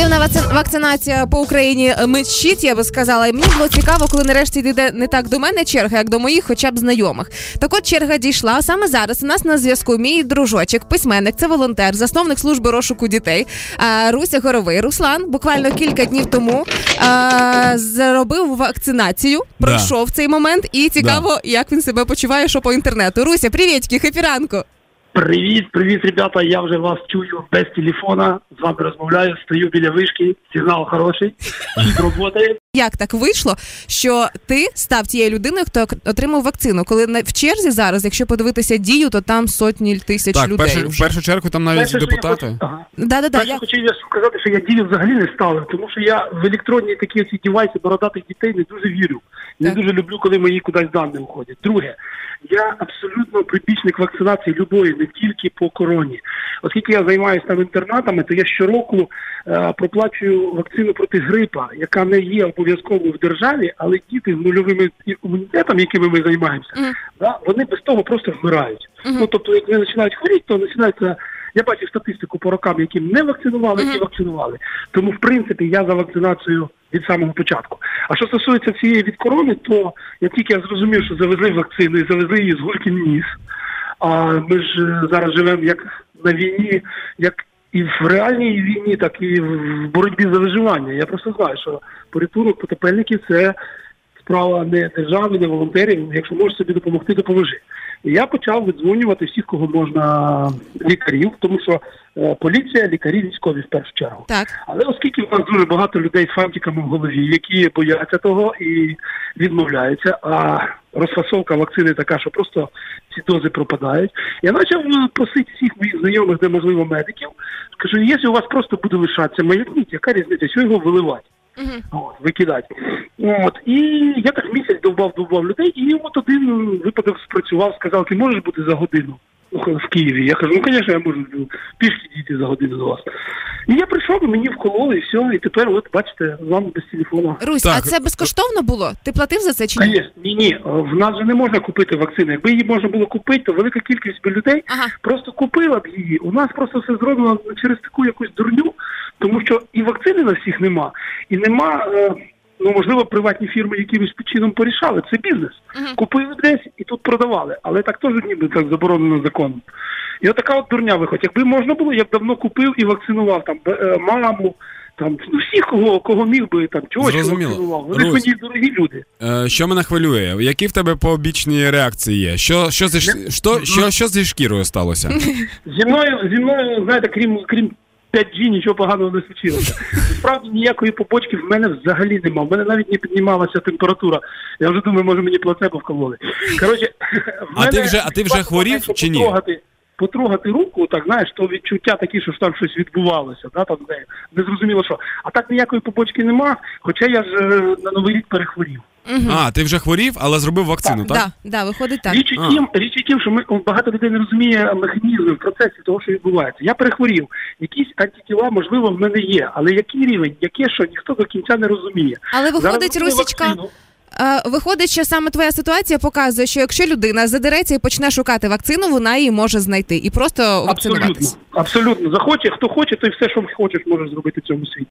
Активна вакцинація по Україні мечить, я би сказала. І мені було цікаво, коли нарешті йде не так до мене черга, як до моїх, хоча б знайомих. Так от черга дійшла. Саме зараз у нас на зв'язку мій дружочок, письменник, це волонтер, засновник служби розшуку дітей Руся Горовий. Руслан буквально кілька днів тому зробив вакцинацію, Да. пройшов цей момент, і цікаво, як він себе почуває, що по інтернету. Руся, привітки, хепі ранку. Привіт, привіт, ребята. Я вже вас чую без телефона. З вами розмовляю, стою біля вишки, сигнал хороший, хід роботає. Як так вийшло, що ти став тією людиною, хто отримав вакцину? Коли в черзі зараз, якщо подивитися дію, то там сотні тисяч Так, людей. першу, в першу чергу там навіть Перше, депутати. хочу- Ага. Да, да, да. Я... хочу я сказати, що я дію взагалі не ставив, тому що я в електронні такі оці дівайси бородатих дітей не дуже вірю. Не дуже люблю, коли мої кудись дані уходять. Друге, я абсолютно прибічник вакцинації любої, не тільки по короні. Оскільки я займаюся там інтернатами, то я щороку е, проплачую вакцину проти грипа, яка не є обов'язковою в державі, але діти з нульовими імунітетом, якими ми займаємося, Мгм. да, вони без того просто вмирають. Мгм. Ну тобто, як вони починають хворіти, то починається. Я бачив статистику по рокам, яким не вакцинували, Мгм. і вакцинували. Тому, в принципі, я за вакцинацію від самого початку. А що стосується цієї від корони, то як тільки я зрозумів, що завезли вакцину і завезли її з Гулькін ніс. А ми ж е, зараз живемо як на війні, як і в реальній війні, так і в боротьбі за виживання. Я просто знаю, що порятунок потопельників це справа не держави, не волонтерів. Якщо можеш собі допомогти, допоможи. Я почав видзвонювати всіх, кого можна лікарів, тому що е, поліція, лікарі, військові в першу чергу. Так. Але оскільки в нас дуже багато людей з фантиками в голові, які бояться того і відмовляються, а розфасовка вакцини така, що просто ці дози пропадають. Я почав е, просити всіх моїх знайомих, де можливо медиків. Кажу, якщо у вас просто буде лишатися маякніть, яка різниця, що його виливати? Мгм. От, викидати. От. І я так місяць довбав, довбав людей, і от один випадок спрацював, сказав, ти можеш бути за годину ну, в Києві. Я кажу, ну, звісно, я можу пішки дійти за годину до вас. І я прийшов, і мені вкололи, і все, і тепер, от бачите, з вами без телефону. Русь, Так. а це безкоштовно було? Ти платив за це чи ні? Звісно, ні, ні, в нас же не можна купити вакцину. Якби її можна було купити, то велика кількість би людей Ага. просто купила б її. У нас просто все зроблено через таку якусь дурню, тому що і вакцини на всіх нема, і нема. е, Ну, можливо, приватні фірми якимось чином порішали. Це бізнес. Мгм. Купили десь і тут продавали. Але так теж ніби так заборонено законом. І отака от дурня виходить. Якби можна було, я б давно купив і вакцинував там е, маму, там ну всіх, кого, кого міг би там чогось вакцинував. Вони Русь. мені дорогі люди. Е, що мене хвилює? Які в тебе побічні реакції є? Що, що, зі, що, що, що зі шкірою сталося? Зі мною, зі мною, знаєте, крім крім 5G нічого поганого не случилося. Насправді ніякої побочки в мене взагалі нема. В мене навіть не піднімалася температура. Я вже думаю, може мені плацебо вкололи. Коротше, в А ти вже- а ти вже хворів чи ні? Потрогати, потрогати руку, так знаєш, то відчуття такі, що ж там щось відбувалося, да, там не, не зрозуміло що. А так ніякої побочки нема, хоча я ж е, на новий рік перехворів. А, ти вже хворів, але зробив вакцину, так? Да, да, виходить так. Річ у тім, річ у тім, що ми багато людей не розуміє механізми в процесі того, що відбувається. Я перехворів. Якісь антитіла, можливо, в мене є, але який рівень, яке що, ніхто до кінця не розуміє. Але виходить, Зараз Русічка, е, виходить, що саме твоя ситуація показує, що якщо людина задереться і почне шукати вакцину, вона її може знайти і просто Абсолютно, абсолютно. Захоче, хто хоче, той все, що хочеш, може зробити в цьому світі.